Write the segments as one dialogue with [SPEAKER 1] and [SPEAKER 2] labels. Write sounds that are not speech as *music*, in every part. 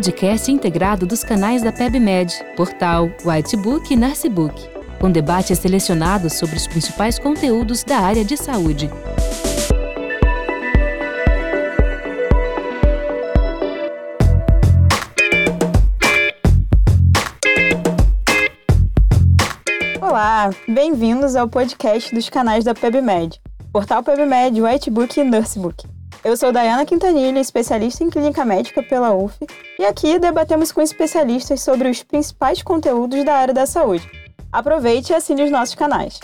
[SPEAKER 1] podcast integrado dos canais da PebMed, Portal, Whitebook e Narcebook, com debates selecionados sobre os principais conteúdos da área de saúde.
[SPEAKER 2] Olá, bem-vindos ao podcast dos canais da PebMed, Portal PebMed, Whitebook e Nursebook. Eu sou Dayana Quintanilha, especialista em clínica médica pela UF, e aqui debatemos com especialistas sobre os principais conteúdos da área da saúde. Aproveite e assine os nossos canais.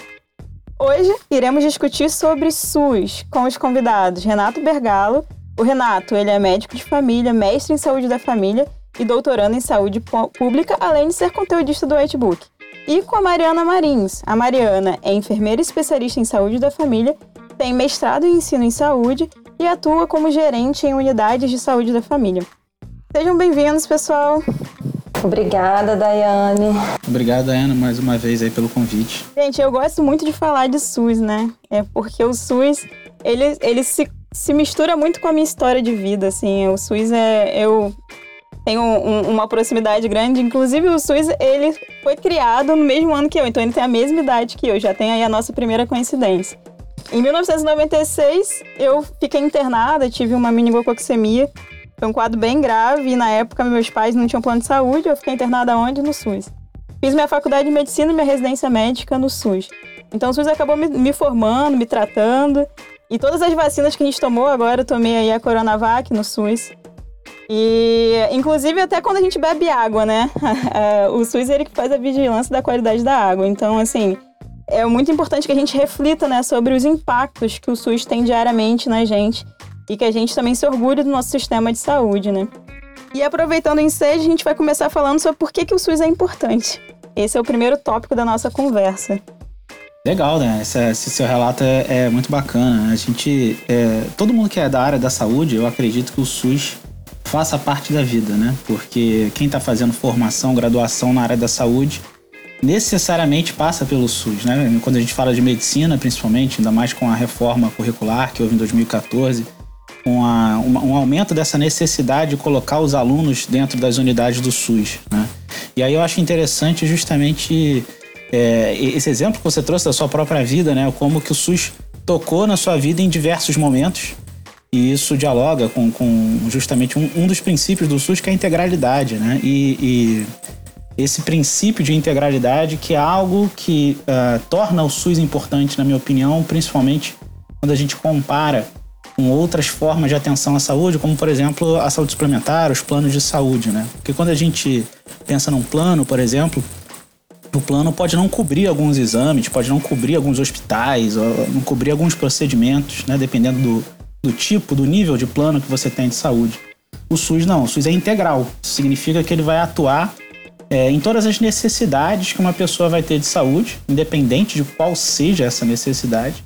[SPEAKER 2] Hoje iremos discutir sobre SUS com os convidados Renato Bergalo. O Renato, ele é médico de família, mestre em saúde da família e doutorando em saúde pública, além de ser conteudista do Whitebook. E com a Mariana Marins. A Mariana é enfermeira especialista em saúde da família, tem mestrado em ensino em saúde e atua como gerente em unidades de saúde da família. Sejam bem-vindos, pessoal.
[SPEAKER 3] Obrigada, Daiane.
[SPEAKER 4] Obrigado, Dayana, mais uma vez aí pelo convite.
[SPEAKER 2] Gente, eu gosto muito de falar de SUS, né? É porque o SUS, ele, ele se, se mistura muito com a minha história de vida, assim. O SUS é... Eu tenho um, uma proximidade grande. Inclusive, o SUS, ele foi criado no mesmo ano que eu. Então, ele tem a mesma idade que eu. Já tem aí a nossa primeira coincidência. Em 1996, eu fiquei internada, tive uma meningococcemia. Foi um quadro bem grave e na época meus pais não tinham plano de saúde, eu fiquei internada onde? No SUS. Fiz minha faculdade de medicina e minha residência médica no SUS. Então o SUS acabou me, me formando, me tratando. E todas as vacinas que a gente tomou agora, eu tomei aí a Coronavac no SUS. E, inclusive, até quando a gente bebe água, né? *laughs* o SUS é ele que faz a vigilância da qualidade da água. Então, assim, é muito importante que a gente reflita né, sobre os impactos que o SUS tem diariamente na gente e que a gente também se orgulhe do nosso sistema de saúde, né? E aproveitando o ensejo, a gente vai começar falando sobre por que, que o SUS é importante. Esse é o primeiro tópico da nossa conversa.
[SPEAKER 4] Legal, né? Esse, esse seu relato é, é, muito bacana. A gente, é, todo mundo que é da área da saúde, eu acredito que o SUS faça parte da vida, né? Porque quem está fazendo formação, graduação na área da saúde, necessariamente passa pelo SUS, né? Quando a gente fala de medicina, principalmente, ainda mais com a reforma curricular que houve em 2014, com a, um, um aumento dessa necessidade de colocar os alunos dentro das unidades do SUS, né? E aí eu acho interessante justamente é, esse exemplo que você trouxe da sua própria vida, né? Como que o SUS tocou na sua vida em diversos momentos. E isso dialoga com, com justamente um, um dos princípios do SUS, que é a integralidade, né? E, e esse princípio de integralidade, que é algo que uh, torna o SUS importante, na minha opinião, principalmente quando a gente compara com outras formas de atenção à saúde, como por exemplo a saúde suplementar, os planos de saúde, né? Porque quando a gente pensa num plano, por exemplo, o plano pode não cobrir alguns exames, pode não cobrir alguns hospitais, não cobrir alguns procedimentos, né? Dependendo do, do tipo, do nível de plano que você tem de saúde. O SUS não, o SUS é integral. Significa que ele vai atuar é, em todas as necessidades que uma pessoa vai ter de saúde, independente de qual seja essa necessidade,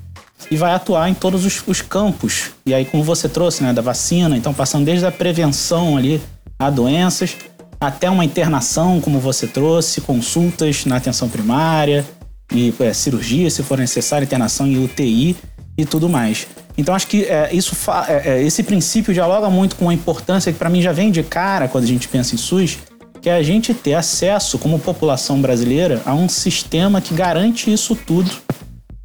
[SPEAKER 4] e vai atuar em todos os, os campos. E aí, como você trouxe, né, da vacina, então passando desde a prevenção ali a doenças, até uma internação, como você trouxe, consultas na atenção primária, e é, cirurgia, se for necessário, internação em UTI e tudo mais. Então acho que é, isso é, é, esse princípio dialoga muito com a importância que para mim já vem de cara quando a gente pensa em SUS, que é a gente ter acesso, como população brasileira, a um sistema que garante isso tudo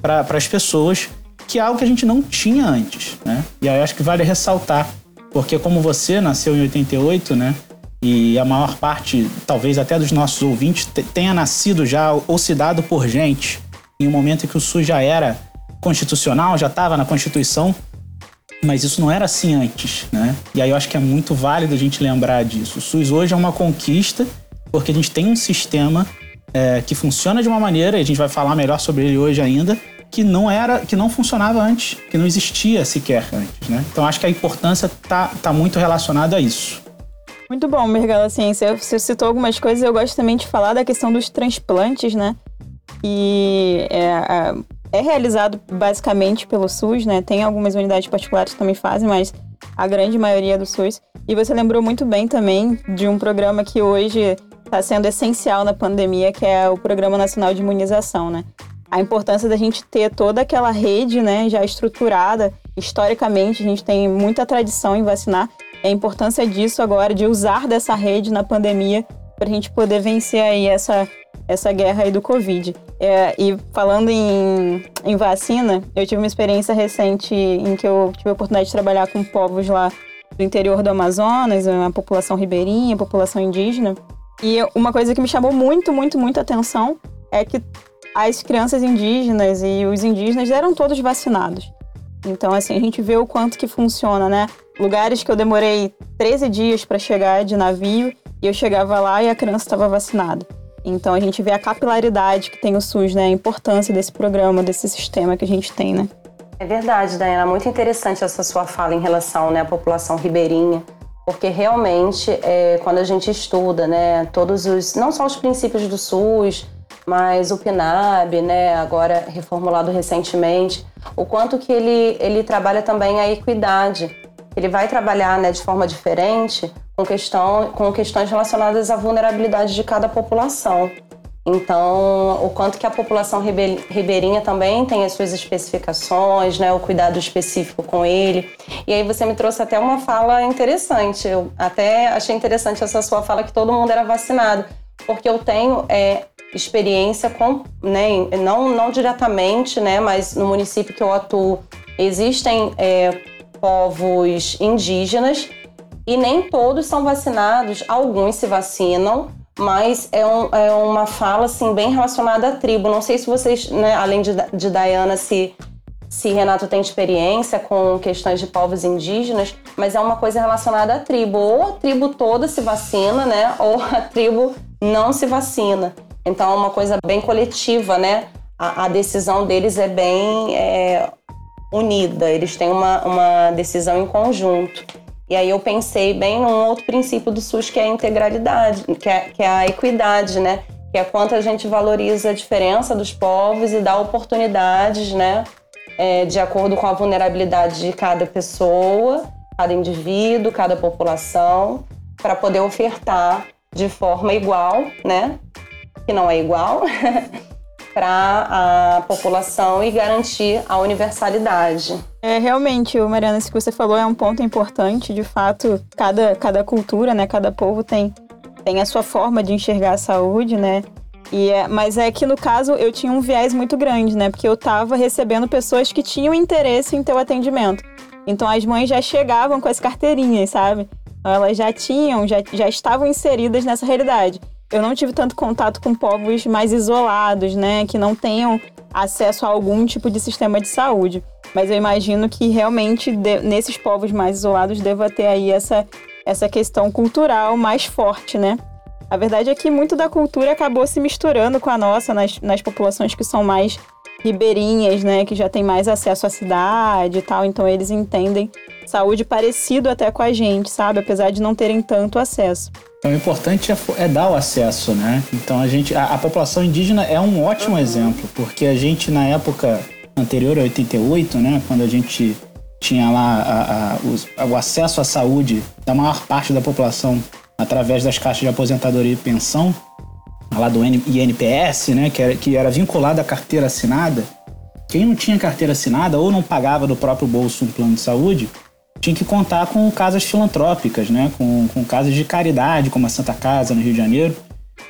[SPEAKER 4] para as pessoas, que é algo que a gente não tinha antes, né? E aí acho que vale ressaltar, porque como você nasceu em 88, né? E a maior parte, talvez até dos nossos ouvintes, tenha nascido já ou se dado por gente em um momento em que o SUS já era constitucional, já estava na Constituição, mas isso não era assim antes, né? E aí eu acho que é muito válido a gente lembrar disso. O SUS hoje é uma conquista porque a gente tem um sistema é, que funciona de uma maneira, e a gente vai falar melhor sobre ele hoje ainda, que não era, que não funcionava antes, que não existia sequer antes, né? Então acho que a importância tá, tá muito relacionada a isso.
[SPEAKER 2] Muito bom, Mergala, assim, você, você citou algumas coisas, eu gosto também de falar da questão dos transplantes, né? E é, é realizado basicamente pelo SUS, né? Tem algumas unidades particulares que também fazem, mas a grande maioria é do SUS. E você lembrou muito bem também de um programa que hoje está sendo essencial na pandemia, que é o Programa Nacional de Imunização, né? A importância da gente ter toda aquela rede, né, já estruturada. Historicamente, a gente tem muita tradição em vacinar. a importância disso agora, de usar dessa rede na pandemia para a gente poder vencer aí essa, essa guerra aí do Covid. É, e falando em, em vacina, eu tive uma experiência recente em que eu tive a oportunidade de trabalhar com povos lá do interior do Amazonas, uma população ribeirinha, população indígena. E uma coisa que me chamou muito, muito, muito atenção é que as crianças indígenas e os indígenas eram todos vacinados. Então, assim, a gente vê o quanto que funciona, né? Lugares que eu demorei 13 dias para chegar de navio e eu chegava lá e a criança estava vacinada. Então, a gente vê a capilaridade que tem o SUS, né? A importância desse programa, desse sistema que a gente tem, né?
[SPEAKER 3] É verdade, Dayana. Muito interessante essa sua fala em relação né, à população ribeirinha, porque realmente, é, quando a gente estuda, né, todos os, não só os princípios do SUS, mas o PNAB, né, agora reformulado recentemente, o quanto que ele, ele trabalha também a equidade. Ele vai trabalhar né, de forma diferente com, questão, com questões relacionadas à vulnerabilidade de cada população. Então, o quanto que a população ribeirinha também tem as suas especificações, né, o cuidado específico com ele. E aí você me trouxe até uma fala interessante. Eu até achei interessante essa sua fala que todo mundo era vacinado, porque eu tenho é, experiência com, né, não, não diretamente, né, mas no município que eu atuo existem é, povos indígenas e nem todos são vacinados. Alguns se vacinam mas é, um, é, uma fala assim bem relacionada à tribo. Não sei se vocês, né, além de, de Diana, se, se Renato tem experiência com questões de povos indígenas, mas é uma coisa relacionada à tribo. Ou a tribo toda se vacina, né? Ou a tribo não se vacina. Então é uma coisa bem coletiva, né? A, a decisão deles é bem é, unida, eles têm uma, uma decisão em conjunto. E aí eu pensei bem num outro princípio do SUS que é a integralidade, que é, que é a equidade, né? Que é quanto a gente valoriza a diferença dos povos e dá oportunidades, né? É, de acordo com a vulnerabilidade de cada pessoa, cada indivíduo, cada população, para poder ofertar de forma igual, né? Que não é igual, *laughs* para a população e garantir a universalidade.
[SPEAKER 2] É, realmente, Mariana, isso que você falou é um ponto importante. De fato, cada, cada cultura, né, cada povo tem, tem a sua forma de enxergar a saúde, né? E é, mas é que no caso eu tinha um viés muito grande, né? Porque eu estava recebendo pessoas que tinham interesse em ter o atendimento. Então as mães já chegavam com as carteirinhas, sabe? Elas já tinham, já, já estavam inseridas nessa realidade eu não tive tanto contato com povos mais isolados, né, que não tenham acesso a algum tipo de sistema de saúde. Mas eu imagino que realmente de, nesses povos mais isolados deva ter aí essa, essa questão cultural mais forte, né? A verdade é que muito da cultura acabou se misturando com a nossa nas, nas populações que são mais ribeirinhas, né, que já tem mais acesso à cidade e tal, então eles entendem saúde parecido até com a gente, sabe? Apesar de não terem tanto acesso.
[SPEAKER 4] Então, o importante é, é dar o acesso, né? Então, a gente, a, a população indígena é um ótimo exemplo, porque a gente, na época anterior a 88, né, quando a gente tinha lá a, a, os, o acesso à saúde da maior parte da população através das caixas de aposentadoria e pensão, lá do INPS, né, que era, que era vinculado à carteira assinada, quem não tinha carteira assinada ou não pagava do próprio bolso um plano de saúde, tinha que contar com casas filantrópicas, né? com, com casas de caridade, como a Santa Casa, no Rio de Janeiro,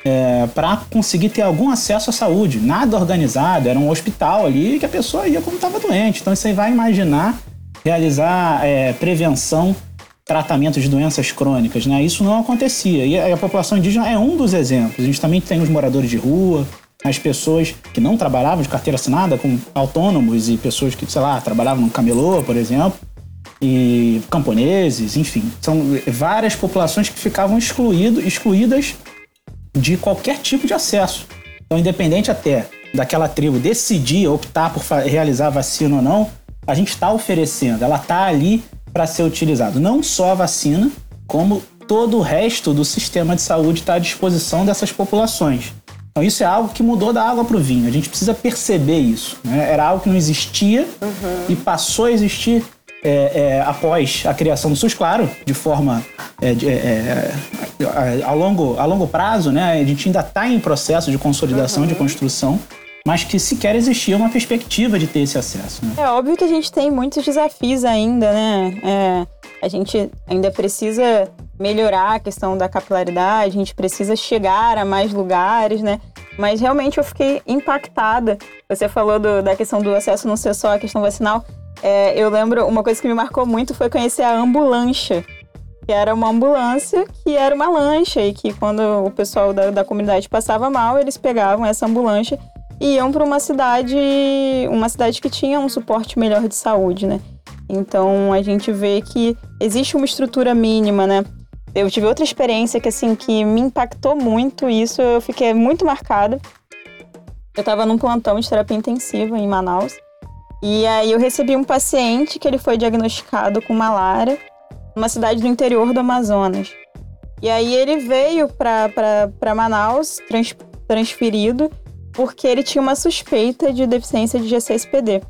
[SPEAKER 4] é, para conseguir ter algum acesso à saúde. Nada organizado, era um hospital ali que a pessoa ia quando estava doente. Então você vai imaginar realizar é, prevenção, tratamento de doenças crônicas. Né? Isso não acontecia. E a, a população indígena é um dos exemplos. A gente também tem os moradores de rua, as pessoas que não trabalhavam de carteira assinada, como autônomos e pessoas que, sei lá, trabalhavam no camelô, por exemplo e camponeses, enfim, são várias populações que ficavam excluído, excluídas de qualquer tipo de acesso. Então, independente até daquela tribo decidir, optar por realizar a vacina ou não, a gente está oferecendo, ela está ali para ser utilizada. Não só a vacina, como todo o resto do sistema de saúde está à disposição dessas populações. Então isso é algo que mudou da água para o vinho. A gente precisa perceber isso. Né? Era algo que não existia uhum. e passou a existir é, é, após a criação do SUS, claro, de forma é, de, é, é, a, longo, a longo prazo, né? A gente ainda está em processo de consolidação, uhum. de construção, mas que sequer existia uma perspectiva de ter esse acesso. Né?
[SPEAKER 2] É óbvio que a gente tem muitos desafios ainda, né? É, A gente ainda precisa melhorar a questão da capilaridade, a gente precisa chegar a mais lugares, né? Mas realmente eu fiquei impactada. Você falou do, da questão do acesso não ser só a questão vacinal. É, eu lembro, uma coisa que me marcou muito foi conhecer a ambulância, que era uma ambulância que era uma lancha e que quando o pessoal da, da comunidade passava mal, eles pegavam essa ambulância e iam para uma cidade, uma cidade que tinha um suporte melhor de saúde, né? Então a gente vê que existe uma estrutura mínima, né? Eu tive outra experiência que assim que me impactou muito isso, eu fiquei muito marcada. Eu estava num plantão de terapia intensiva em Manaus. E aí eu recebi um paciente que ele foi diagnosticado com malária numa cidade do interior do Amazonas. E aí ele veio para Manaus trans, transferido porque ele tinha uma suspeita de deficiência de G6PD.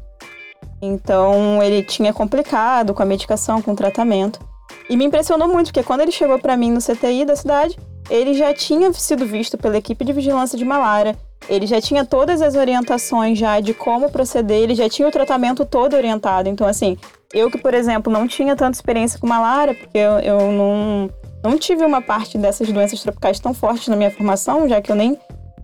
[SPEAKER 2] Então ele tinha complicado com a medicação, com o tratamento. E me impressionou muito, porque quando ele chegou para mim no CTI da cidade, ele já tinha sido visto pela equipe de vigilância de malária, ele já tinha todas as orientações já de como proceder, ele já tinha o tratamento todo orientado. Então, assim, eu que, por exemplo, não tinha tanta experiência com malária, porque eu, eu não, não tive uma parte dessas doenças tropicais tão forte na minha formação, já que eu nem.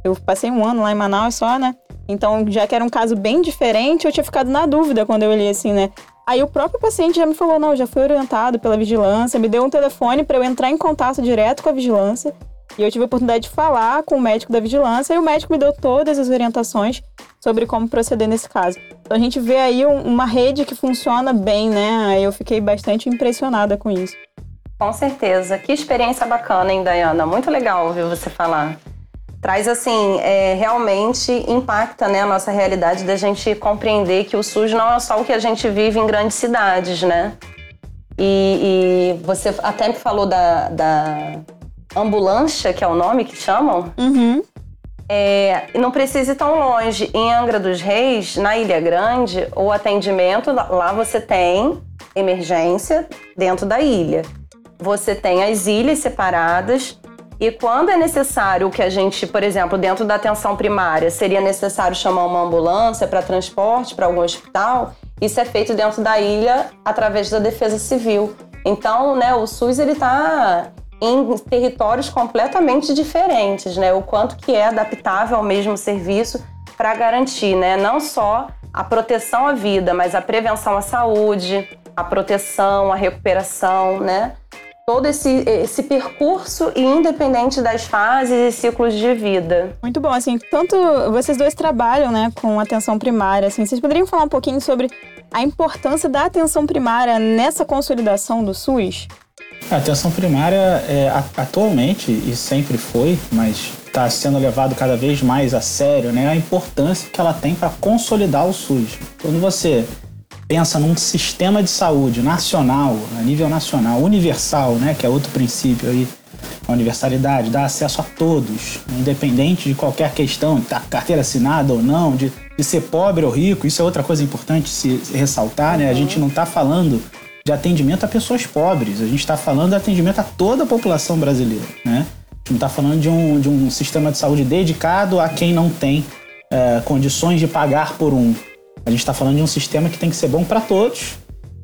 [SPEAKER 2] Eu passei um ano lá em Manaus só, né? Então, já que era um caso bem diferente, eu tinha ficado na dúvida quando eu olhei assim, né? Aí o próprio paciente já me falou: não, já fui orientado pela vigilância, me deu um telefone para eu entrar em contato direto com a vigilância. E eu tive a oportunidade de falar com o médico da vigilância e o médico me deu todas as orientações sobre como proceder nesse caso. Então a gente vê aí um, uma rede que funciona bem, né? Eu fiquei bastante impressionada com isso.
[SPEAKER 3] Com certeza. Que experiência bacana, hein, Dayana? Muito legal ouvir você falar traz assim, é, realmente impacta né, a nossa realidade da gente compreender que o SUS não é só o que a gente vive em grandes cidades, né? E, e você até me falou da, da, ambulância, que é o nome que chamam.
[SPEAKER 2] Uhum.
[SPEAKER 3] É, não precisa ir tão longe. Em Angra dos Reis, na Ilha Grande, o atendimento, lá você tem emergência dentro da ilha. Você tem as ilhas separadas e quando é necessário que a gente, por exemplo, dentro da atenção primária, seria necessário chamar uma ambulância para transporte para algum hospital, isso é feito dentro da ilha através da Defesa Civil. Então, né, o SUS ele está em territórios completamente diferentes, né? O quanto que é adaptável ao mesmo serviço para garantir, né, não só a proteção à vida, mas a prevenção à saúde, a proteção, a recuperação, né? todo esse, esse percurso e independente das fases e ciclos de vida.
[SPEAKER 2] Muito bom, assim, tanto vocês dois trabalham, né, com atenção primária, assim, vocês poderiam falar um pouquinho sobre a importância da atenção primária nessa consolidação do SUS?
[SPEAKER 4] A atenção primária, é, atualmente, e sempre foi, mas está sendo levado cada vez mais a sério, né, a importância que ela tem para consolidar o SUS. Quando você pensa num sistema de saúde nacional, a nível nacional, universal, né, que é outro princípio aí, a universalidade, dá acesso a todos, independente de qualquer questão, de carteira assinada ou não, de, de ser pobre ou rico, isso é outra coisa importante se ressaltar, né? A gente não está falando de atendimento a pessoas pobres, a gente está falando de atendimento a toda a população brasileira, né? A gente não está falando de um, de um sistema de saúde dedicado a quem não tem é, condições de pagar por um. A gente está falando de um sistema que tem que ser bom para todos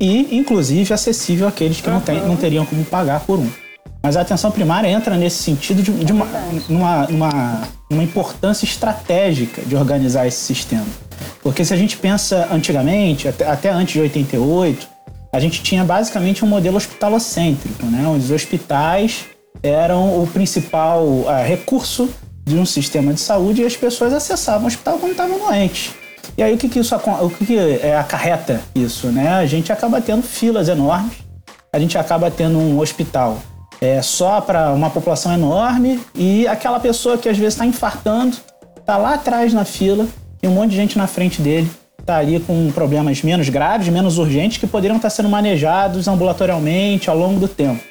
[SPEAKER 4] e, inclusive, acessível àqueles que uhum. não, tem, não teriam como pagar por um. Mas a atenção primária entra nesse sentido de, de uma, uma importância estratégica de organizar esse sistema. Porque se a gente pensa antigamente, até, até antes de 88, a gente tinha basicamente um modelo hospitalocêntrico, né? onde os hospitais eram o principal uh, recurso de um sistema de saúde e as pessoas acessavam o hospital quando estavam doentes. E aí o que, que isso o que, que é, acarreta isso, né? A gente acaba tendo filas enormes, a gente acaba tendo um hospital é, só para uma população enorme e aquela pessoa que às vezes está infartando, está lá atrás na fila e um monte de gente na frente dele está ali com problemas menos graves, menos urgentes, que poderiam estar tá sendo manejados ambulatorialmente ao longo do tempo.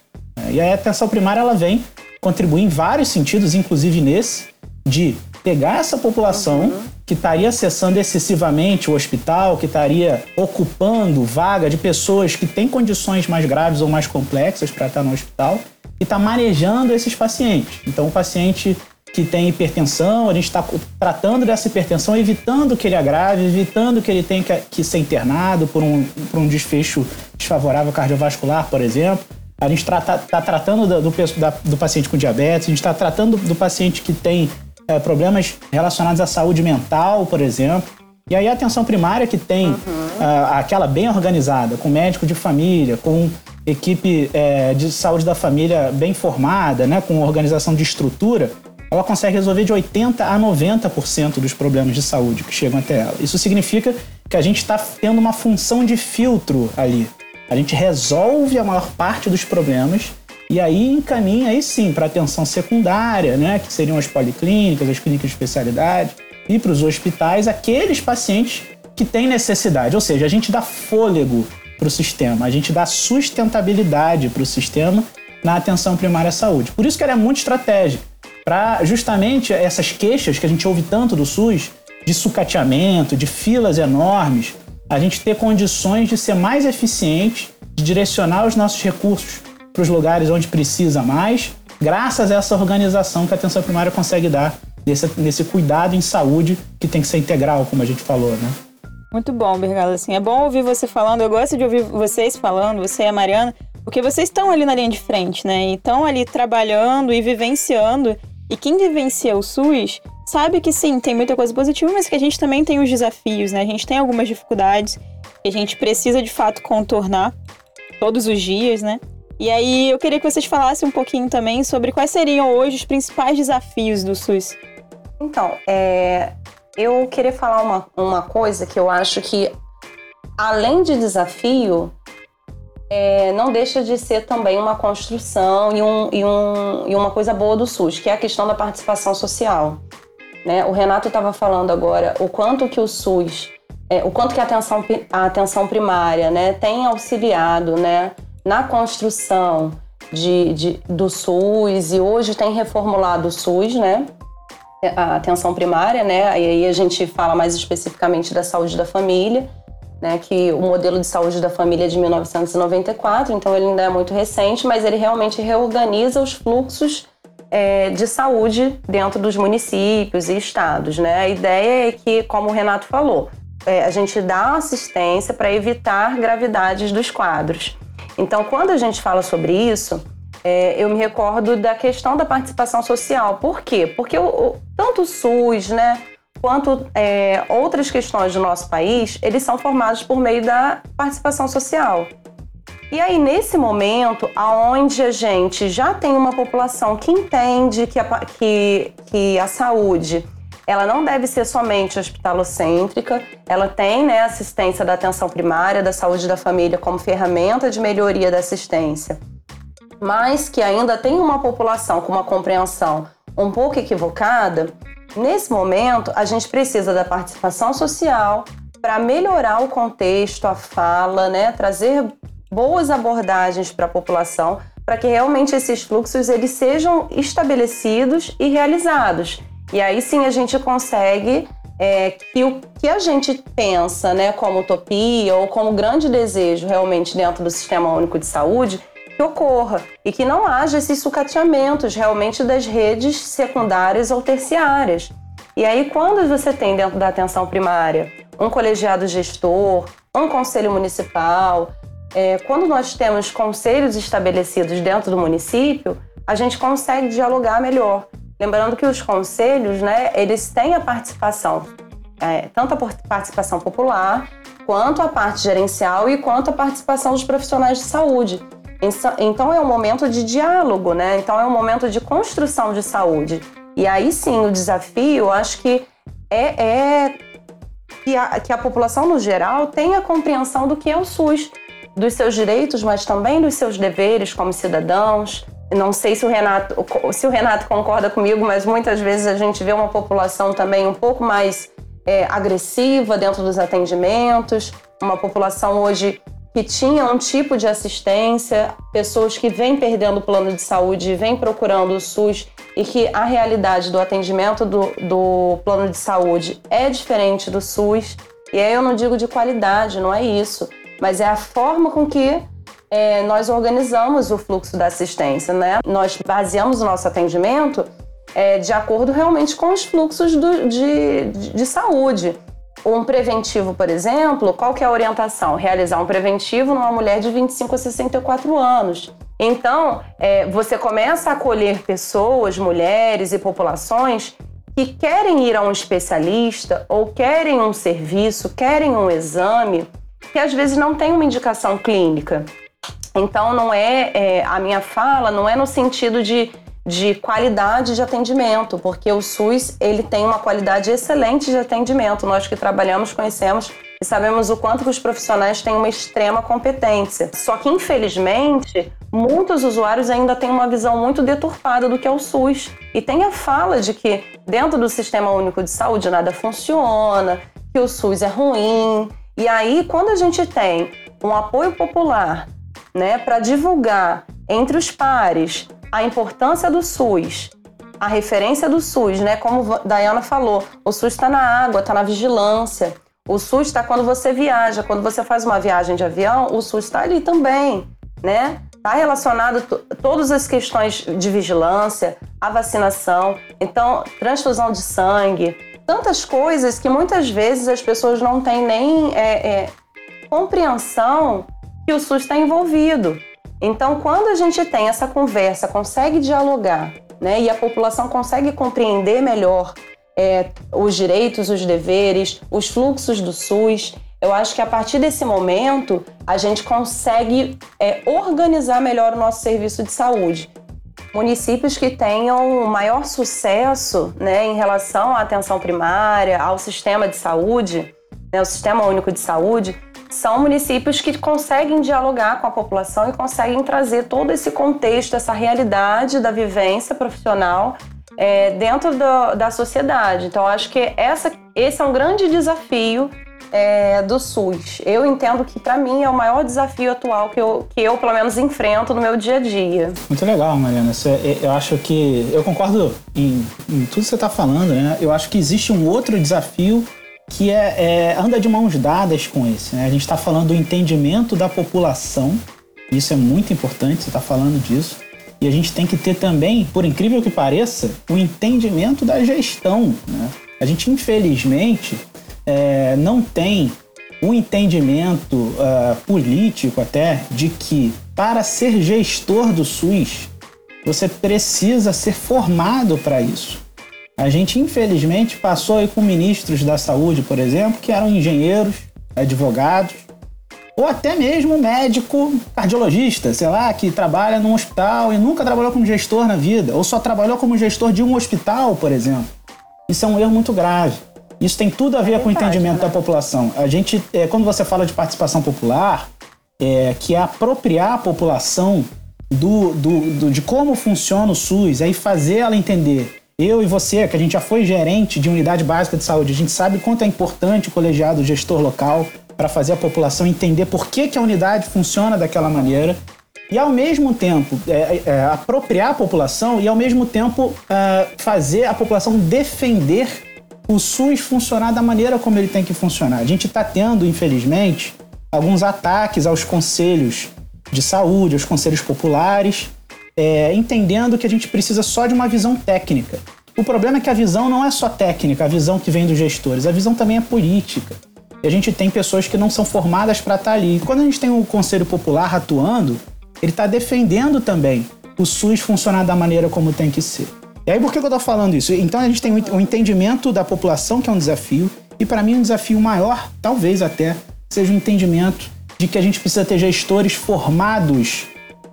[SPEAKER 4] É, e a atenção primária ela vem contribuir em vários sentidos, inclusive nesse, de pegar essa população uhum que estaria acessando excessivamente o hospital, que estaria ocupando vaga de pessoas que têm condições mais graves ou mais complexas para estar no hospital, e está manejando esses pacientes. Então, o paciente que tem hipertensão, a gente está tratando dessa hipertensão, evitando que ele agrave, evitando que ele tenha que, ser internado por um, por um desfecho desfavorável cardiovascular, por exemplo. A gente está tá tratando do, do, do, paciente com diabetes, a gente está tratando do paciente que tem é, problemas relacionados à saúde mental, por exemplo. E aí a atenção primária que tem uhum. aquela bem organizada, com médico de família, com equipe é, de saúde da família bem formada, né, com organização de estrutura, ela consegue resolver de 80% a 90% dos problemas de saúde que chegam até ela. Isso significa que a gente está tendo uma função de filtro ali. A gente resolve a maior parte dos problemas e aí encaminha aí sim para atenção secundária, né, que seriam as policlínicas, as clínicas de especialidade, e para os hospitais aqueles pacientes que têm necessidade. Ou seja, a gente dá fôlego para o sistema, a gente dá sustentabilidade para o sistema na atenção primária à saúde. Por isso que ela é muito estratégica para justamente essas queixas que a gente ouve tanto do SUS, de sucateamento, de filas enormes, a gente ter condições de ser mais eficiente, de direcionar os nossos recursos para os lugares onde precisa mais, graças a essa organização que a atenção primária consegue dar nesse, nesse cuidado em saúde que tem que ser integral, como a gente falou, né?
[SPEAKER 2] Muito bom, Bergala. Assim, é bom ouvir você falando. Eu gosto de ouvir vocês falando, você e a Mariana, porque vocês estão ali na linha de frente, né? E estão ali trabalhando e vivenciando e quem vivencia o SUS sabe que sim, tem muita coisa positiva, mas que a gente também tem os desafios, né? A gente tem algumas dificuldades que a gente precisa de fato contornar todos os dias, né? E aí eu queria que vocês falassem um pouquinho também sobre quais seriam hoje os principais desafios do SUS.
[SPEAKER 3] Então, é, eu queria falar uma, uma coisa que eu acho que, além de desafio, é, não deixa de ser também uma construção e, um, e, um, e uma coisa boa do SUS, que é a questão da participação social. Né? O Renato estava falando agora o quanto que o SUS, é, o quanto que a atenção, a atenção primária né, tem auxiliado né, na construção de, de, do SUS e hoje tem reformulado o SUS, né? A atenção primária, né? E aí a gente fala mais especificamente da saúde da família né, que o modelo de saúde da família é de 1994, então ele ainda é muito recente, mas ele realmente reorganiza os fluxos é, de saúde dentro dos municípios e estados. Né? A ideia é que, como o Renato falou, é, a gente dá assistência para evitar gravidades dos quadros. Então, quando a gente fala sobre isso, é, eu me recordo da questão da participação social. Por quê? Porque o, o, tanto o SUS, né, quanto é, outras questões do nosso país, eles são formados por meio da participação social. E aí, nesse momento, aonde a gente já tem uma população que entende que a, que, que a saúde ela não deve ser somente hospitalocêntrica, ela tem né, assistência da atenção primária, da saúde da família como ferramenta de melhoria da assistência, mas que ainda tem uma população com uma compreensão um pouco equivocada, Nesse momento, a gente precisa da participação social para melhorar o contexto, a fala, né? trazer boas abordagens para a população, para que realmente esses fluxos eles sejam estabelecidos e realizados. E aí sim a gente consegue é, que o que a gente pensa né, como utopia ou como grande desejo realmente dentro do Sistema Único de Saúde que ocorra e que não haja esses sucateamentos realmente das redes secundárias ou terciárias. E aí, quando você tem dentro da atenção primária um colegiado gestor, um conselho municipal, é, quando nós temos conselhos estabelecidos dentro do município, a gente consegue dialogar melhor. Lembrando que os conselhos, né, eles têm a participação, é, tanto a participação popular, quanto a parte gerencial e quanto a participação dos profissionais de saúde. Então é um momento de diálogo, né? Então é um momento de construção de saúde. E aí sim, o desafio, acho que é, é que, a, que a população no geral tenha compreensão do que é o SUS, dos seus direitos, mas também dos seus deveres como cidadãos. Não sei se o Renato, se o Renato concorda comigo, mas muitas vezes a gente vê uma população também um pouco mais é, agressiva dentro dos atendimentos, uma população hoje que tinha um tipo de assistência, pessoas que vêm perdendo o plano de saúde, vêm procurando o SUS e que a realidade do atendimento do, do plano de saúde é diferente do SUS. E aí eu não digo de qualidade, não é isso, mas é a forma com que é, nós organizamos o fluxo da assistência, né? Nós baseamos o nosso atendimento é, de acordo realmente com os fluxos do, de, de, de saúde. Um preventivo, por exemplo, qual que é a orientação? Realizar um preventivo numa mulher de 25 a 64 anos. Então, é, você começa a acolher pessoas, mulheres e populações que querem ir a um especialista ou querem um serviço, querem um exame, que às vezes não tem uma indicação clínica. Então, não é, é a minha fala não é no sentido de de qualidade de atendimento, porque o SUS ele tem uma qualidade excelente de atendimento. Nós que trabalhamos conhecemos e sabemos o quanto que os profissionais têm uma extrema competência. Só que infelizmente muitos usuários ainda têm uma visão muito deturpada do que é o SUS e tem a fala de que dentro do Sistema Único de Saúde nada funciona, que o SUS é ruim. E aí quando a gente tem um apoio popular, né, para divulgar entre os pares a importância do SUS, a referência do SUS, né? Como a Dayana falou, o SUS está na água, está na vigilância. O SUS está quando você viaja, quando você faz uma viagem de avião, o SUS está ali também, né? Está relacionado todas as questões de vigilância, a vacinação, então transfusão de sangue, tantas coisas que muitas vezes as pessoas não têm nem é, é, compreensão que o SUS está envolvido. Então, quando a gente tem essa conversa, consegue dialogar, né, e a população consegue compreender melhor é, os direitos, os deveres, os fluxos do SUS, eu acho que a partir desse momento a gente consegue é, organizar melhor o nosso serviço de saúde. Municípios que tenham maior sucesso né, em relação à atenção primária, ao sistema de saúde, né, o Sistema Único de Saúde, são municípios que conseguem dialogar com a população e conseguem trazer todo esse contexto, essa realidade da vivência profissional é, dentro do, da sociedade. Então, acho que essa, esse é um grande desafio é, do SUS. Eu entendo que, para mim, é o maior desafio atual que eu, que eu, pelo menos, enfrento no meu dia a dia.
[SPEAKER 4] Muito legal, Mariana. eu acho que. Eu concordo em, em tudo que você está falando, né? Eu acho que existe um outro desafio que é, é, anda de mãos dadas com esse. Né? A gente está falando do entendimento da população, isso é muito importante, você está falando disso. E a gente tem que ter também, por incrível que pareça, o entendimento da gestão. Né? A gente, infelizmente, é, não tem um entendimento uh, político até de que para ser gestor do SUS você precisa ser formado para isso. A gente, infelizmente, passou aí com ministros da saúde, por exemplo, que eram engenheiros, advogados, ou até mesmo médico cardiologista, sei lá, que trabalha num hospital e nunca trabalhou como gestor na vida, ou só trabalhou como gestor de um hospital, por exemplo. Isso é um erro muito grave. Isso tem tudo a ver é com o entendimento né? da população. A gente, é, quando você fala de participação popular, é, que é apropriar a população do, do, do, de como funciona o SUS, aí fazer ela entender eu e você, que a gente já foi gerente de unidade básica de saúde, a gente sabe quanto é importante o colegiado gestor local para fazer a população entender por que, que a unidade funciona daquela maneira e ao mesmo tempo é, é, é apropriar a população e ao mesmo tempo é, fazer a população defender o SUS funcionar da maneira como ele tem que funcionar. A gente está tendo, infelizmente, alguns ataques aos conselhos de saúde, aos conselhos populares, é, entendendo que a gente precisa só de uma visão técnica. O problema é que a visão não é só técnica, a visão que vem dos gestores, a visão também é política. E a gente tem pessoas que não são formadas para estar tá ali. E quando a gente tem o um Conselho Popular atuando, ele está defendendo também o SUS funcionar da maneira como tem que ser. E aí por que eu estou falando isso? Então a gente tem o entendimento da população, que é um desafio, e para mim um desafio maior, talvez até, seja o entendimento de que a gente precisa ter gestores formados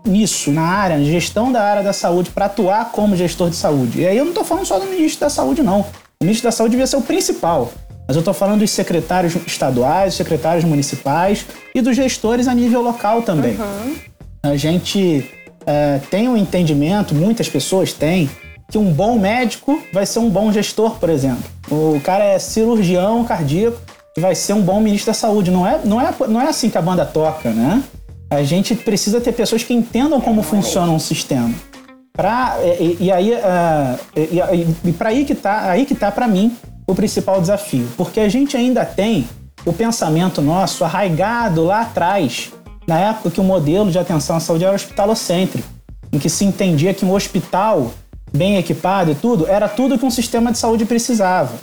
[SPEAKER 4] nisso, na área, na gestão da área da saúde, para atuar como gestor de saúde. E aí eu não estou falando só do ministro da saúde, não. O ministro da saúde devia ser o principal. Mas eu estou falando dos secretários estaduais, secretários municipais e dos gestores a nível local também. Uhum. A gente é, tem um entendimento, muitas pessoas têm, que um bom médico vai ser um bom gestor, por exemplo. O cara é cirurgião cardíaco e vai ser um bom ministro da saúde. Não é, não é, não é assim que a banda toca, né? A gente precisa ter pessoas que entendam como funciona um sistema. Pra, e, e aí, uh, e, e para aí que tá, aí que tá para mim o principal desafio, porque a gente ainda tem o pensamento nosso arraigado lá atrás, na época que o modelo de atenção à saúde era hospitalocêntrico, em que se entendia que um hospital bem equipado e tudo, era tudo que um sistema de saúde precisava.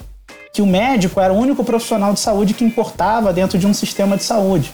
[SPEAKER 4] Que o médico era o único profissional de saúde que importava dentro de um sistema de saúde.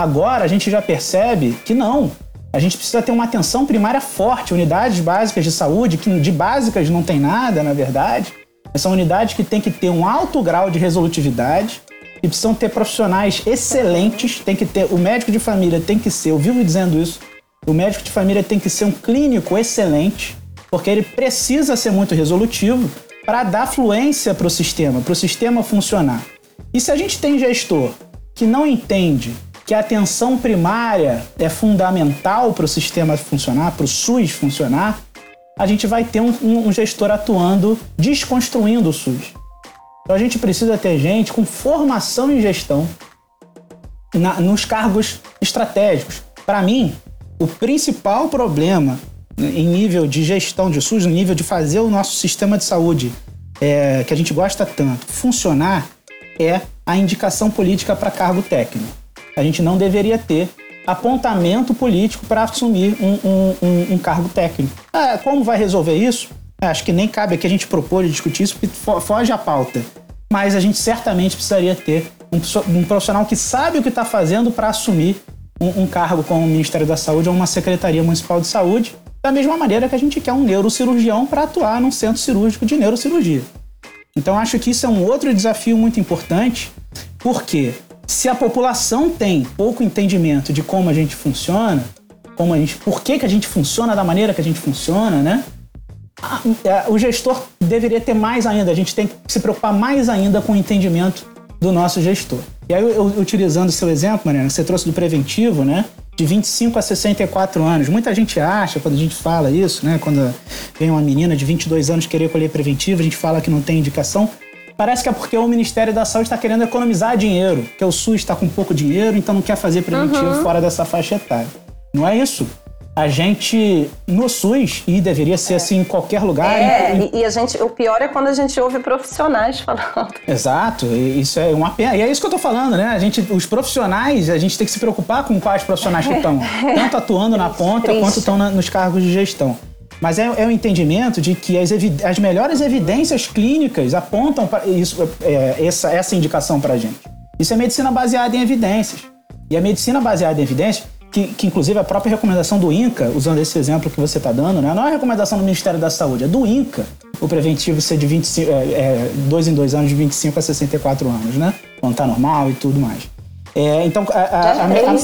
[SPEAKER 4] Agora a gente já percebe que não. A gente precisa ter uma atenção primária forte, unidades básicas de saúde, que de básicas não tem nada, na verdade. São unidades que têm que ter um alto grau de resolutividade, e precisam ter profissionais excelentes, tem que ter, o médico de família tem que ser, eu vivo dizendo isso, o médico de família tem que ser um clínico excelente, porque ele precisa ser muito resolutivo para dar fluência para o sistema, para o sistema funcionar. E se a gente tem gestor que não entende que a atenção primária é fundamental para o sistema funcionar, para o SUS funcionar, a gente vai ter um, um, gestor atuando, desconstruindo o SUS. Então a gente precisa ter gente com formação em gestão na, nos cargos estratégicos. Para mim, o principal problema em nível de gestão de SUS, no nível de fazer o nosso sistema de saúde, é, que a gente gosta tanto, funcionar, é a indicação política para cargo técnico. A gente não deveria ter apontamento político para assumir um, um, um, um, cargo técnico. Ah, como vai resolver isso? É, acho que nem cabe aqui a gente propor e discutir isso, porque foge a pauta. Mas a gente certamente precisaria ter um, profissional que sabe o que está fazendo para assumir um, cargo como o Ministério da Saúde ou uma Secretaria Municipal de Saúde, da mesma maneira que a gente quer um neurocirurgião para atuar num centro cirúrgico de neurocirurgia. Então acho que isso é um outro desafio muito importante, porque se a população tem pouco entendimento de como a gente funciona, como a gente, por que, que a gente funciona da maneira que a gente funciona, né? O gestor deveria ter mais ainda, a gente tem que se preocupar mais ainda com o entendimento do nosso gestor. E aí, eu, utilizando o seu exemplo, Mariana, você trouxe do preventivo, né? De 25 a 64 anos. Muita gente acha, quando a gente fala isso, né? Quando vem uma menina de 22 anos querer colher preventivo, a gente fala que não tem indicação. Parece que é porque o Ministério da Saúde está querendo economizar dinheiro, que o SUS está com pouco dinheiro, então não quer fazer preventivo uhum. fora dessa faixa etária. Não é isso? A gente, no SUS, e deveria ser é. assim em qualquer lugar.
[SPEAKER 3] É, em... e a gente, o pior é quando a gente ouve profissionais *laughs* falando.
[SPEAKER 4] Exato, isso é uma pena. E é isso que eu tô falando, né? A gente, os profissionais, a gente tem que se preocupar com quais profissionais que estão, tanto atuando na ponta Triste. quanto estão nos cargos de gestão. Mas é, é o entendimento de que as, as melhores evidências clínicas apontam para isso, é, essa, essa indicação para a gente. Isso é medicina baseada em evidências. E a medicina baseada em evidências, que, que inclusive a própria recomendação do INCA, usando esse exemplo que você está dando, né? não é a recomendação do Ministério da Saúde, é do INCA, o preventivo ser de 25, é, é, dois em dois anos, de 25 a 64 anos, né? Quando está normal e tudo mais. É, então, a, a, a, a,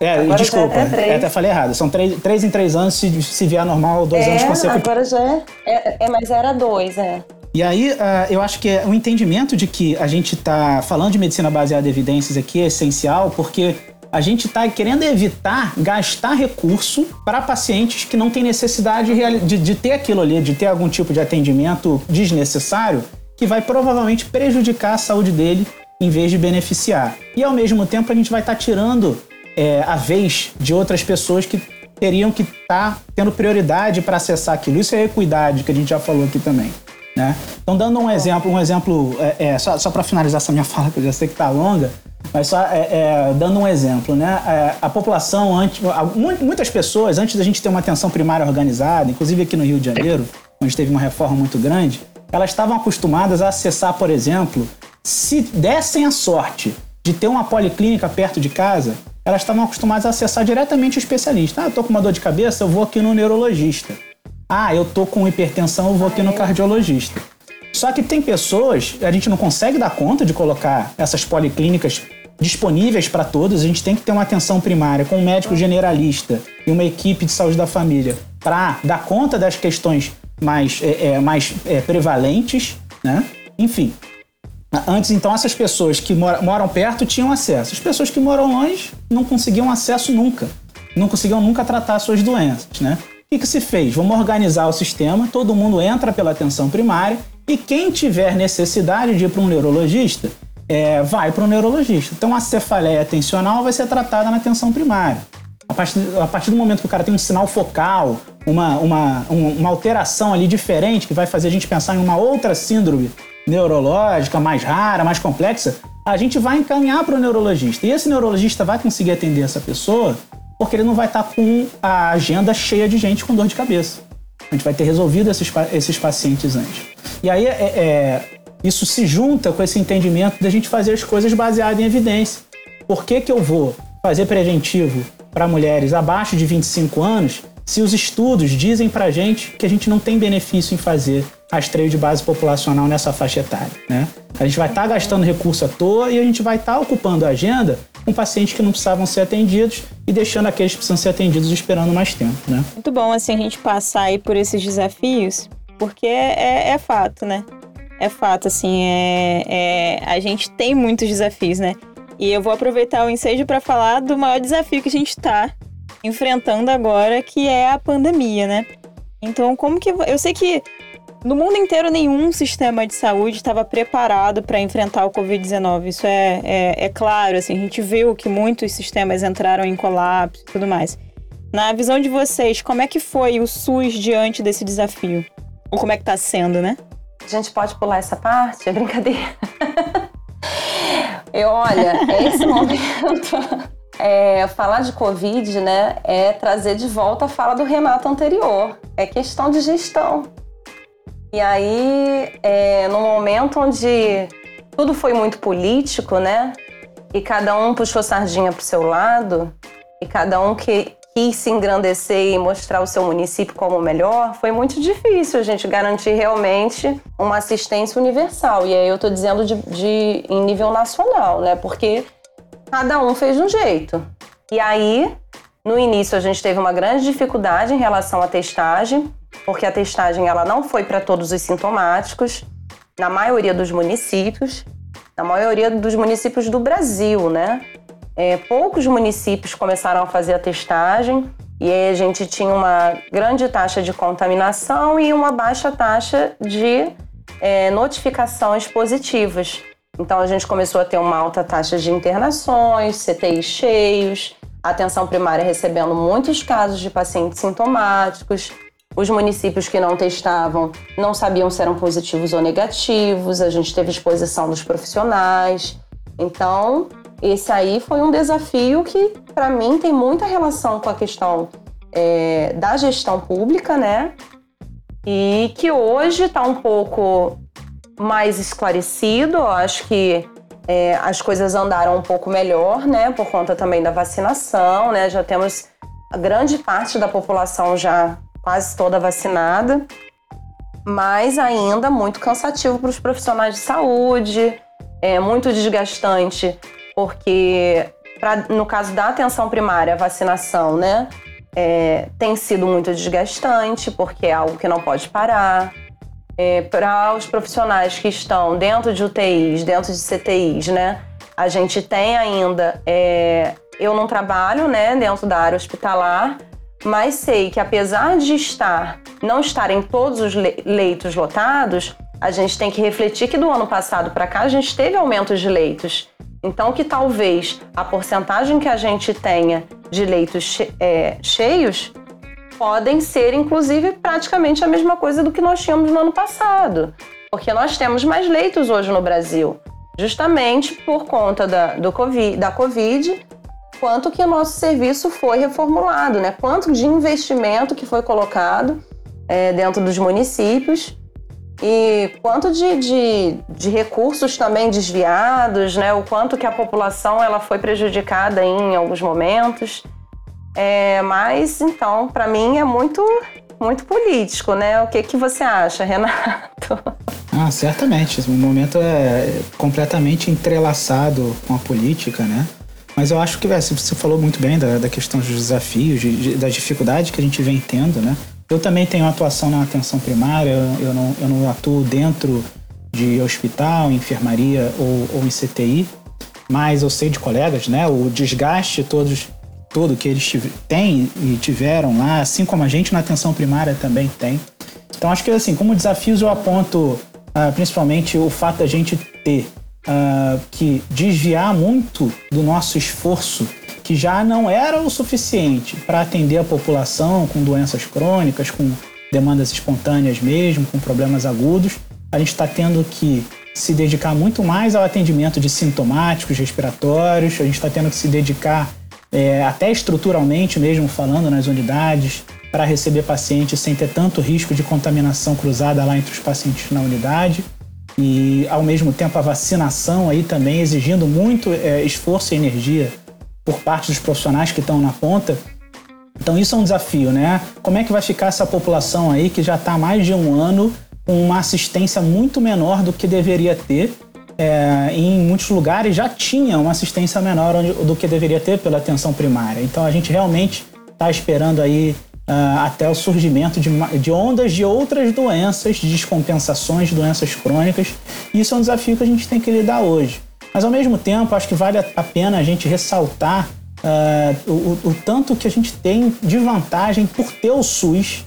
[SPEAKER 4] é, agora desculpa, é até, é, até falei errado. São três, três em três anos se, se vier normal, dois
[SPEAKER 3] é,
[SPEAKER 4] anos
[SPEAKER 3] consecutivos. Agora já é, é, é, mas era dois, é.
[SPEAKER 4] E aí, uh, eu acho que o entendimento de que a gente está falando de medicina baseada em evidências aqui é essencial, porque a gente está querendo evitar gastar recurso para pacientes que não têm necessidade de, de, ter aquilo ali, de ter algum tipo de atendimento desnecessário, que vai provavelmente prejudicar a saúde dele em vez de beneficiar. E ao mesmo tempo, a gente vai estar tá tirando é, a vez de outras pessoas que teriam que estar tá tendo prioridade para acessar aquilo. Isso é equidade, que a gente já falou aqui também. Né? Então, dando um exemplo, um exemplo é, é só, só para finalizar essa minha *laughs* fala, que eu já sei que está longa, mas só é, é, dando um exemplo, né? É, a população, antes, muitas pessoas, antes da gente ter uma atenção primária organizada, inclusive aqui no Rio de Janeiro, onde teve uma reforma muito grande, elas estavam acostumadas a acessar, por exemplo, se dessem a sorte de ter uma policlínica perto de casa, elas estavam acostumadas a acessar diretamente o especialista. Ah, eu tô com uma dor de cabeça, eu vou aqui no neurologista. Ah, eu tô com hipertensão, eu vou aqui no cardiologista. Só que tem pessoas, a gente não consegue dar conta de colocar essas policlínicas disponíveis para todos. A gente tem que ter uma atenção primária com um médico generalista e uma equipe de saúde da família para dar conta das questões mais, é, é, mais é, prevalentes, né? Enfim, Antes, então, essas pessoas que moram perto tinham acesso. As pessoas que moram longe não conseguiam acesso nunca. Não conseguiam nunca tratar suas doenças, né? O que, que se fez? Vamos organizar o sistema, todo mundo entra pela atenção primária e quem tiver necessidade de ir para um neurologista, é, vai para um neurologista. Então, a cefaleia atencional vai ser tratada na atenção primária. A partir, a partir do momento que o cara tem um sinal focal, uma, uma, uma alteração ali diferente que vai fazer a gente pensar em uma outra síndrome neurológica mais rara, mais complexa, a gente vai encaminhar para o neurologista. E esse neurologista vai conseguir atender essa pessoa porque ele não vai estar tá com a agenda cheia de gente com dor de cabeça. A gente vai ter resolvido esses, esses pacientes antes. E aí é, é, isso se junta com esse entendimento da gente fazer as coisas baseadas em evidência. Por que, que eu vou fazer preventivo para mulheres abaixo de 25 anos se os estudos dizem para gente que a gente não tem benefício em fazer rastreio de base populacional nessa faixa etária, né? A gente vai estar tá gastando recurso à toa e a gente vai estar tá ocupando a agenda com pacientes que não precisavam ser atendidos e deixando aqueles que precisam ser atendidos esperando mais tempo, né?
[SPEAKER 2] Muito bom, assim, a gente passar aí por esses desafios, porque é, é fato, né? É fato, assim, é, é, a gente tem muitos desafios, né? E eu vou aproveitar o ensejo para falar do maior desafio que a gente está enfrentando agora, que é a pandemia, né? Então, como que. Eu sei que no mundo inteiro, nenhum sistema de saúde estava preparado para enfrentar o Covid-19. Isso é, é, é, claro, assim, a gente viu que muitos sistemas entraram em colapso e tudo mais. Na visão de vocês, como é que foi o SUS diante desse desafio? Ou como é que está sendo, né?
[SPEAKER 3] A gente pode pular essa parte? É brincadeira. *laughs* Eu, olha, esse momento... É, falar de Covid, né, é trazer de volta a fala do Renato anterior. É questão de gestão. E aí, é, no momento onde tudo foi muito político, né? E cada um puxou sardinha para o seu lado, e cada um que quis se engrandecer e mostrar o seu município como o melhor, foi muito difícil a gente garantir realmente uma assistência universal. E aí eu estou dizendo de, de, em nível nacional, né? Porque cada um fez de um jeito. E aí, no início, a gente teve uma grande dificuldade em relação à testagem, porque a testagem ela não foi para todos os sintomáticos, na maioria dos municípios, na maioria dos municípios do Brasil, né? É, poucos municípios começaram a fazer a testagem e aí a gente tinha uma grande taxa de contaminação e uma baixa taxa de é, notificações positivas. Então a gente começou a ter uma alta taxa de internações, CTIs cheios, atenção primária recebendo muitos casos de pacientes sintomáticos, os municípios que não testavam não sabiam se eram positivos ou negativos, a gente teve exposição dos profissionais. Então, esse aí foi um desafio que, para mim, tem muita relação com a questão é, da gestão pública, né? E que hoje está um pouco mais esclarecido. Eu acho que é, as coisas andaram um pouco melhor, né? Por conta também da vacinação, né? Já temos a grande parte da população já quase toda vacinada, mas ainda muito cansativo para os profissionais de saúde, é muito desgastante, porque pra, no caso da atenção primária, a vacinação, né, é, tem sido muito desgastante, porque é algo que não pode parar. É, para os profissionais que estão dentro de UTIs, dentro de CTIs, né, a gente tem ainda. É, eu não trabalho, né, dentro da área hospitalar, mas sei que apesar de estar não estarem todos os leitos lotados, a gente tem que refletir que do ano passado para cá a gente teve aumentos de leitos. Então que talvez a porcentagem que a gente tenha de leitos che é, cheios podem ser inclusive praticamente a mesma coisa do que nós tínhamos no ano passado, porque nós temos mais leitos hoje no Brasil, justamente por conta da, do COVID, da Covid quanto que o nosso serviço foi reformulado, né? Quanto de investimento que foi colocado é, dentro dos municípios e quanto de, de, de, recursos também desviados, né? O quanto que a população ela foi prejudicada em alguns momentos. É, mas então, para mim é muito muito político, né? O que que você acha, *laughs* Renato?
[SPEAKER 4] Ah, certamente. O momento é completamente entrelaçado com a política, né? Mas eu acho que, você falou muito bem da, da questão dos desafios, de, de, das dificuldades que a gente vem tendo, né? Eu também tenho atuação na atenção primária, eu não, eu não atuo dentro de hospital, enfermaria ou, ou em CTI, mas eu sei de colegas, né? O desgaste todos, todo que eles têm e tiveram lá, assim como a gente na atenção primária também tem. Então acho que assim, como desafios eu aponto uh, principalmente o fato da gente ter uh, que desviar muito do nosso esforço, que já não era o suficiente para atender a população com doenças crônicas, com demandas espontâneas mesmo, com problemas agudos, a gente está tendo que se dedicar muito mais ao atendimento de sintomáticos respiratórios, a gente está tendo que se dedicar é, até estruturalmente mesmo falando nas unidades, para receber pacientes sem ter tanto risco de contaminação cruzada lá entre os pacientes na unidade. E, ao mesmo tempo, a vacinação aí também exigindo muito é, esforço e energia por parte dos profissionais que estão na ponta. Então, isso é um desafio, né? Como é que vai ficar essa população aí que já está há mais de um ano com uma assistência muito menor do que deveria ter? É, em muitos lugares já tinha uma assistência menor do que deveria ter pela atenção primária. Então, a gente realmente está esperando aí uh, até o surgimento de, de, ondas de outras doenças, de descompensações, de doenças crônicas. E isso é um desafio que a gente tem que lidar hoje. Mas ao mesmo tempo, acho que vale a pena a gente ressaltar uh, o, o tanto que a gente tem de vantagem por ter o SUS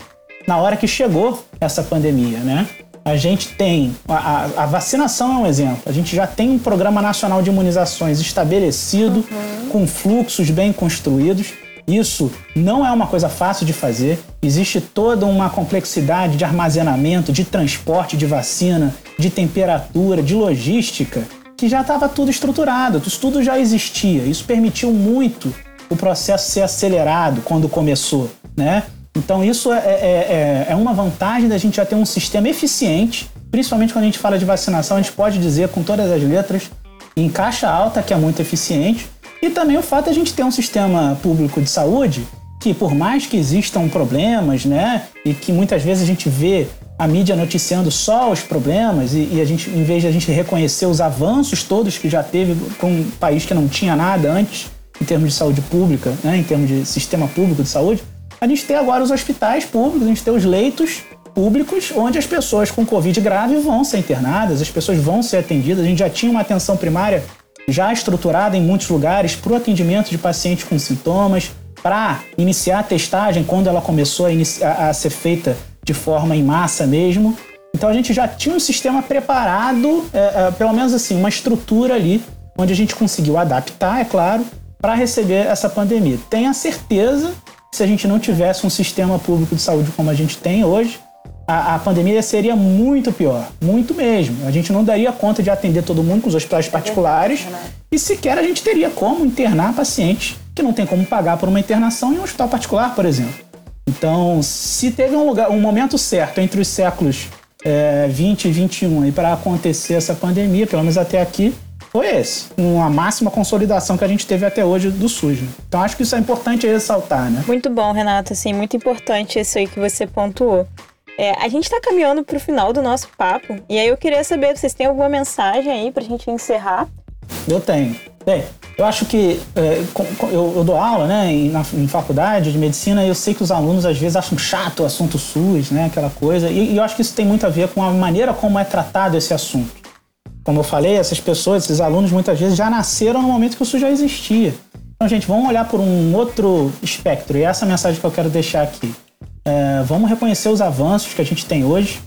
[SPEAKER 4] na hora que chegou essa pandemia, né? A gente tem a, a, vacinação é um exemplo. A gente já tem um programa nacional de imunizações estabelecido, uhum. com fluxos bem construídos. Isso não é uma coisa fácil de fazer. Existe toda uma complexidade de armazenamento, de transporte de vacina, de temperatura, de logística, que já estava tudo estruturado, isso tudo já existia. Isso permitiu muito o processo ser acelerado quando começou, né? Então isso é, é, é, é uma vantagem da gente já ter um sistema eficiente, principalmente quando a gente fala de vacinação, a gente pode dizer com todas as letras, em caixa alta, que é muito eficiente, e também o fato de a gente ter um sistema público de saúde que, por mais que existam problemas, né, e que muitas vezes a gente vê a mídia noticiando só os problemas e, e a gente, em vez de a gente reconhecer os avanços todos que já teve com um país que não tinha nada antes, em termos de saúde pública, né, em termos de sistema público de saúde, a gente tem agora os hospitais públicos, a gente tem os leitos públicos onde as pessoas com Covid grave vão ser internadas, as pessoas vão ser atendidas. A gente já tinha uma atenção primária já estruturada em muitos lugares para o atendimento de pacientes com sintomas, para iniciar a testagem quando ela começou a, a, ser feita de forma em massa mesmo. Então a gente já tinha um sistema preparado, é, é, pelo menos assim, uma estrutura ali, onde a gente conseguiu adaptar, é claro, para receber essa pandemia. Tenha certeza se a gente não tivesse um sistema público de saúde como a gente tem hoje, a, a, pandemia seria muito pior, muito mesmo. A gente não daria conta de atender todo mundo com os hospitais particulares e sequer a gente teria como internar pacientes que não tem como pagar por uma internação em um hospital particular, por exemplo. Então, se teve um, lugar, um momento certo entre os séculos é, 20 e 21 para acontecer essa pandemia, pelo menos até aqui, foi esse. Uma máxima consolidação que a gente teve até hoje do SUS. Né? Então acho que isso é importante ressaltar, né?
[SPEAKER 2] Muito bom, Renato. Assim, muito importante isso aí que você pontuou. É, a gente está caminhando para o final do nosso papo. E aí eu queria saber, vocês têm alguma mensagem aí para a gente encerrar?
[SPEAKER 4] Eu tenho. Bem, eu acho que é, eu, eu, dou aula né, em, na, em, faculdade de medicina e eu sei que os alunos às vezes acham chato o assunto SUS, né, aquela coisa. E, e eu acho que isso tem muito a ver com a maneira como é tratado esse assunto. Como eu falei, essas pessoas, esses alunos, muitas vezes já nasceram no momento que o SUS já existia. Então, gente, vamos olhar por um outro espectro. E essa é a mensagem que eu quero deixar aqui. É, vamos reconhecer os avanços que a gente tem hoje,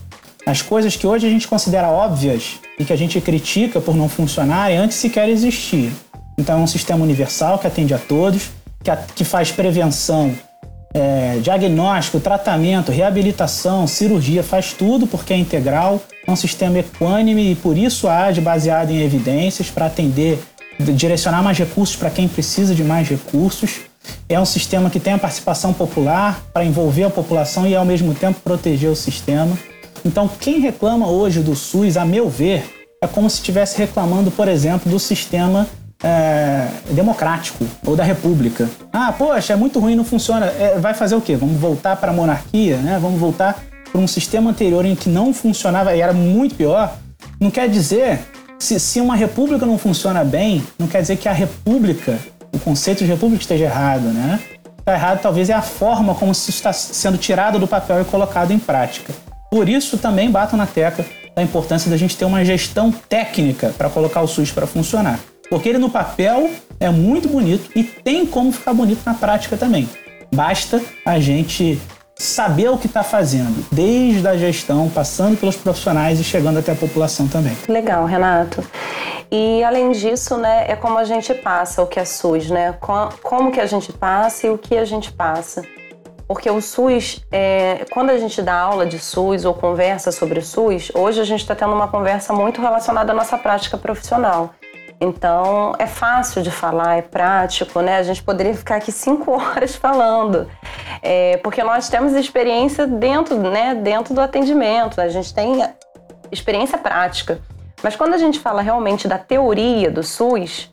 [SPEAKER 4] as coisas que hoje a gente considera óbvias e que a gente critica por não funcionarem antes sequer existir. Então é um sistema universal que atende a todos, que, a, que faz prevenção, é, diagnóstico, tratamento, reabilitação, cirurgia, faz tudo porque é integral, é um sistema equânime e por isso age baseado em evidências para atender, direcionar mais recursos para quem precisa de mais recursos. É um sistema que tem a participação popular para envolver a população e, ao mesmo tempo, proteger o sistema. Então, quem reclama hoje do SUS, a meu ver, é como se estivesse reclamando, por exemplo, do sistema é, democrático ou da república. Ah, poxa, é muito ruim, não funciona. É, vai fazer o quê? Vamos voltar para a monarquia, né? Vamos voltar para um sistema anterior em que não funcionava e era muito pior. Não quer dizer se, se uma república não funciona bem, não quer dizer que a república o conceito de república esteja errado, né? Está errado talvez é a forma como isso está sendo tirado do papel e colocado em prática. Por isso também bato na tecla da importância da gente ter uma gestão técnica para colocar o SUS para funcionar. Porque ele no papel é muito bonito e tem como ficar bonito na prática também. Basta a gente saber o que está fazendo, desde a gestão, passando pelos profissionais e chegando até a população também.
[SPEAKER 3] Legal, Renato. E além disso, né, é como a gente passa o que é SUS, né? Como que a gente passa e o que a gente passa. Porque o SUS, é, quando a gente dá aula de SUS ou conversa sobre o SUS, hoje a gente está tendo uma conversa muito relacionada à nossa prática profissional. Então é fácil de falar, é prático, né? A gente poderia ficar aqui cinco *laughs* horas falando, é, porque nós temos experiência dentro, né, dentro do atendimento, a gente tem experiência prática. Mas quando a gente fala realmente da teoria do SUS,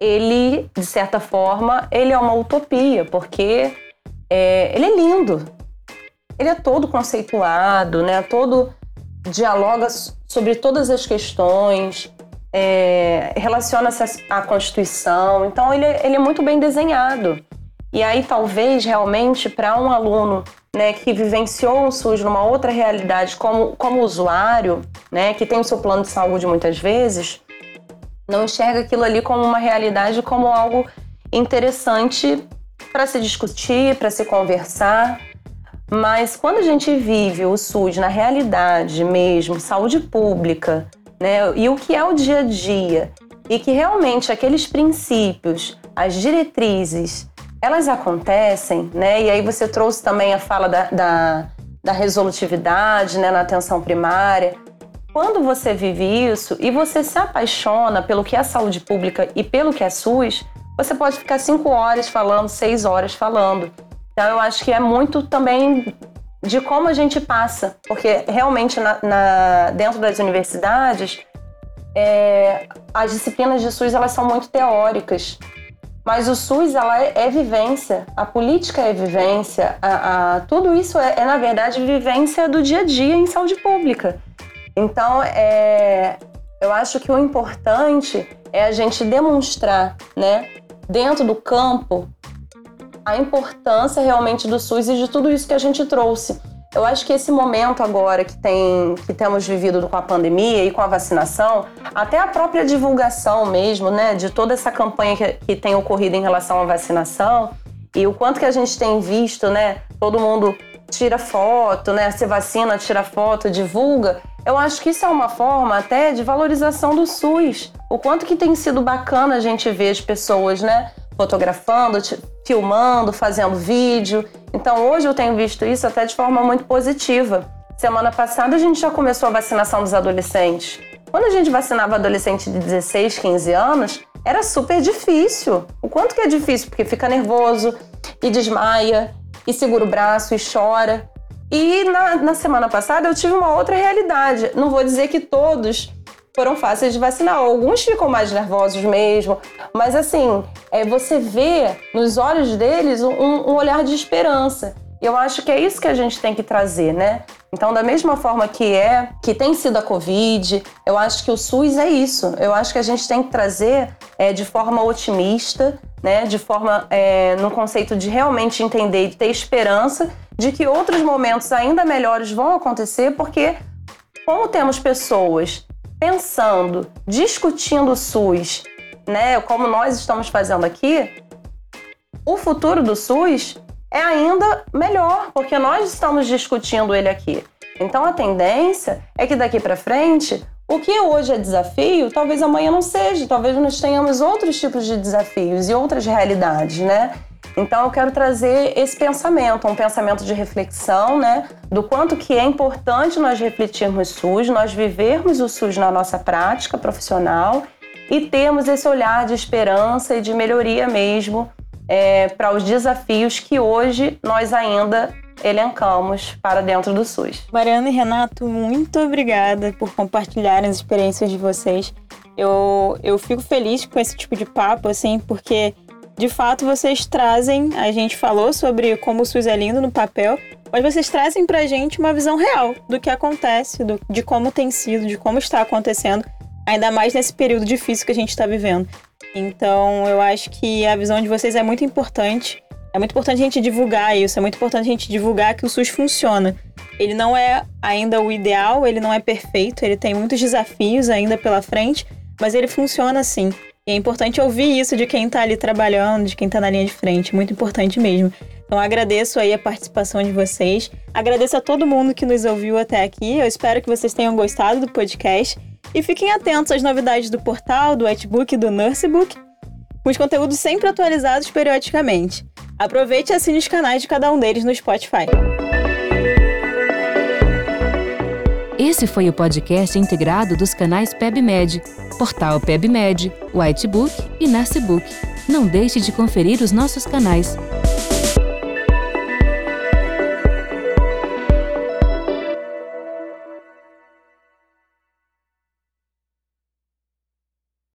[SPEAKER 3] ele, de certa forma, ele é uma utopia, porque é, ele é lindo. Ele é todo conceituado, né? Todo dialoga sobre todas as questões, é, relaciona-se à Constituição. Então, ele, ele é muito bem desenhado. E aí, talvez, realmente, para um aluno né, que vivenciou o SUS numa outra realidade como, como usuário, né, que tem o seu plano de saúde muitas vezes, não enxerga aquilo ali como uma realidade, como algo interessante para se discutir, para se conversar. Mas quando a gente vive o SUS na realidade mesmo, saúde pública, né, e o que é o dia a dia, e que realmente aqueles princípios, as diretrizes, elas acontecem, né? E aí você trouxe também a fala da, da, da resolutividade, né, na atenção primária. Quando você vive isso e você se apaixona pelo que é saúde pública e pelo que é SUS, você pode ficar cinco horas falando, seis horas falando. Então eu acho que é muito também de como a gente passa, porque realmente na, na dentro das universidades é, as disciplinas de SUS elas são muito teóricas. Mas o SUS ela é, é vivência, a política é vivência, a, a tudo isso é, é, na verdade vivência do dia a dia em saúde pública. Então é, eu acho que o importante é a gente demonstrar, né, dentro do campo, a importância realmente do SUS e de tudo isso que a gente trouxe. Eu acho que esse momento agora que, tem, que temos vivido com a pandemia e com a vacinação, até a própria divulgação mesmo, né, de toda essa campanha que, que tem ocorrido em relação à vacinação e o quanto que a gente tem visto, né, todo mundo tira foto, né, se vacina, tira foto, divulga. Eu acho que isso é uma forma até de valorização do SUS. O quanto que tem sido bacana a gente ver as pessoas, né, fotografando, filmando, fazendo vídeo. Então hoje eu tenho visto isso até de forma muito positiva. Semana passada a gente já começou a vacinação dos adolescentes. Quando a gente vacinava adolescente de 16, 15 anos, era super difícil. O quanto que é difícil? Porque fica nervoso e desmaia, e segura o braço e chora. E na, na semana passada eu tive uma outra realidade. Não vou dizer que todos foram fáceis de vacinar. Alguns ficam mais nervosos mesmo, mas assim, é, você vê nos olhos deles um, um olhar de esperança. Eu acho que é isso que a gente tem que trazer, né? Então, da mesma forma que é, que tem sido a Covid, eu acho que o SUS é isso. Eu acho que a gente tem que trazer é, de forma otimista, né? De forma é, no conceito de realmente entender e ter esperança de que outros momentos ainda melhores vão acontecer, porque como temos pessoas pensando, discutindo o SUS, né, como nós estamos fazendo aqui, o futuro do SUS é ainda melhor, porque nós estamos discutindo ele aqui. Então a tendência é que daqui para frente, o que hoje é desafio, talvez amanhã não seja, talvez nós tenhamos outros tipos de desafios e outras realidades, né? Então eu quero trazer esse pensamento, um pensamento de reflexão, né, do quanto que é importante nós refletirmos SUS, nós vivermos o SUS na nossa prática profissional e termos esse olhar de esperança e de melhoria mesmo é, para os desafios que hoje nós ainda elencamos para dentro do SUS.
[SPEAKER 2] Mariana e Renato, muito obrigada por compartilharem as experiências de vocês. Eu, eu fico feliz com esse tipo de papo, assim, porque de fato vocês trazem, a gente falou sobre como o SUS é lindo no papel, mas vocês trazem pra gente uma visão real do que acontece, do, de como tem sido, de como está acontecendo, ainda mais nesse período difícil que a gente está vivendo. Então, eu acho que a visão de vocês é muito importante. É muito importante a gente divulgar isso, é muito importante a gente divulgar que o SUS funciona. Ele não é ainda o ideal, ele não é perfeito, ele tem muitos desafios ainda pela frente, mas ele funciona assim. E é importante ouvir isso de quem está ali trabalhando, de quem está na linha de frente, muito importante mesmo. Então agradeço aí a participação de vocês, agradeço a todo mundo que nos ouviu até aqui. Eu espero que vocês tenham gostado do podcast e fiquem atentos às novidades do portal, do Whitebook e do Nursebook, com os conteúdos sempre atualizados periodicamente. Aproveite e assine os canais de cada um deles no Spotify.
[SPEAKER 1] Esse foi o podcast integrado dos canais PebMed, Portal PebMed, Whitebook e Narcebook. Não deixe de conferir os nossos canais.